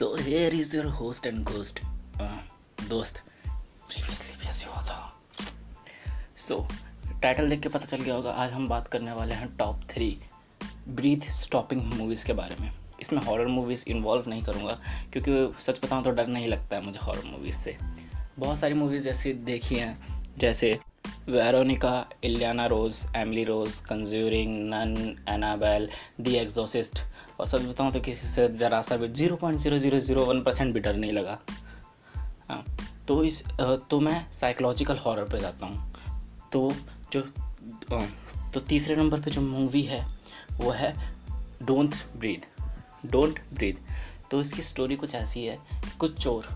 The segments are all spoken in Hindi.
So here is your host and ghost दोस्त। प्रीवियसली भी ऐसे हुआ था। सो टाइटल देख के पता चल गया होगा, आज हम बात करने वाले हैं top three breath stopping movies के बारे में। इसमें हॉरर मूवीज़ इन्वॉल्व नहीं करूँगा, क्योंकि सच बताऊँ तो डर नहीं लगता है मुझे हॉरर मूवीज़ से। बहुत सारी मूवीज़ जैसे देखी हैं, जैसे Veronica Ileana Rose Emily Rose Conjuring Nun Annabelle the Exorcist और सच बताऊँ तो किसी से ज़रा सा भी zero point zero zero zero one percent भी डर नहीं लगा। हाँ तो इस तो मैं साइकोलॉजिकल हॉरर पे जाता हूँ। तो जो तो तीसरे नंबर पे जो मूवी है, वो है डोंट ब्रीद डोंट ब्रीद तो इसकी स्टोरी कुछ ऐसी है, कुछ चोर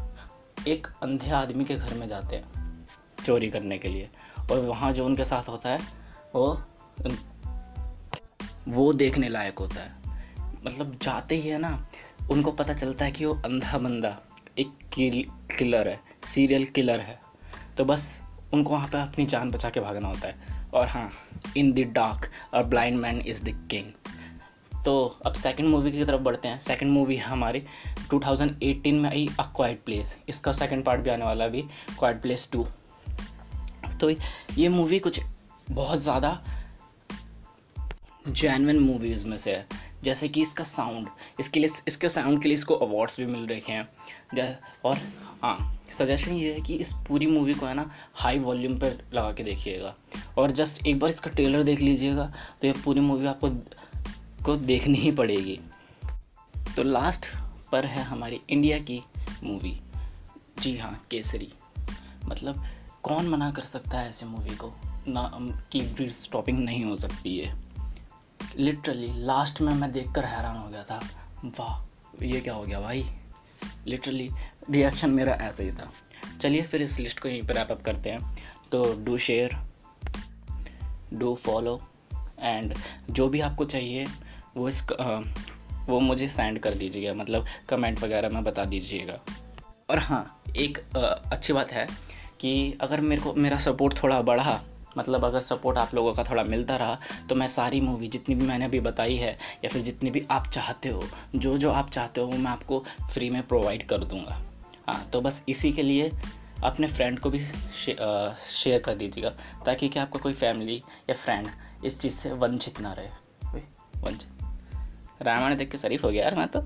एक अंधे आदमी के घर में जाते हैं चोरी करने के लिए। और वहाँ जो उनके साथ होता है वो वो देखने लायक होता है। मतलब जाते ही है ना उनको पता चलता है कि वो अंधा बंदा एक किल, किलर है सीरियल किलर है। तो बस उनको वहाँ पे अपनी जान बचा के भागना होता है। और हाँ in the dark a blind man is the king तो अब सेकंड मूवी की तरफ़ बढ़ते हैं। सेकंड मूवी है हमारी 2018 में आई अ क्वाइट प्लेस इसका सेकंड पार्ट भी आने वाला अभी क्वाइट प्लेस टू तो ये मूवी कुछ बहुत ज़्यादा जैनविन मूवीज़ में से है। जैसे कि इसका साउंड इसके लिए, इसके साउंड के लिए इसको अवार्ड्स भी मिल रखे हैं। और हाँ सजेशन ये है कि इस पूरी मूवी को है ना हाई वॉल्यूम पर लगा के देखिएगा। और जस्ट एक बार इसका ट्रेलर देख लीजिएगा तो ये पूरी मूवी आपको, को देखनी ही पड़ेगी। तो लास्ट पर है हमारी इंडिया की मूवी जी हाँ केसरी। मतलब कौन मना कर सकता है ऐसे मूवी को? ना की ब्रीड स्टॉपिंग नहीं हो सकती है लिटरली लास्ट में मैं देखकर हैरान हो गया था। वाह ये क्या हो गया भाई? लिटरली रिएक्शन मेरा ऐसे ही था। चलिए फिर इस लिस्ट को यहीं पर रैप अप करते हैं। तो do share do follow and जो भी आपको चाहिए वो इस आ, वो मुझे सेंड कर दीजिएगा। मतलब कमेंट वगैरह में बता दीजिएगा। और हाँ एक आ, अच्छी बात है कि अगर मेरे को, मेरा सपोर्ट थोड़ा बढ़ा मतलब अगर सपोर्ट आप लोगों का थोड़ा मिलता रहा तो मैं सारी मूवी जितनी भी मैंने अभी बताई है, या फिर जितनी भी आप चाहते हो, जो जो आप चाहते हो, वो मैं आपको फ्री में प्रोवाइड कर दूँगा। हाँ तो बस इसी के लिए अपने फ्रेंड को भी शेयर कर दीजिएगा, ताकि कि आपका कोई फैमिली या फ्रेंड इस चीज़ से वंचित ना रहे। वंचित। रामायण देख के शरीफ हो गया यार मैं तो।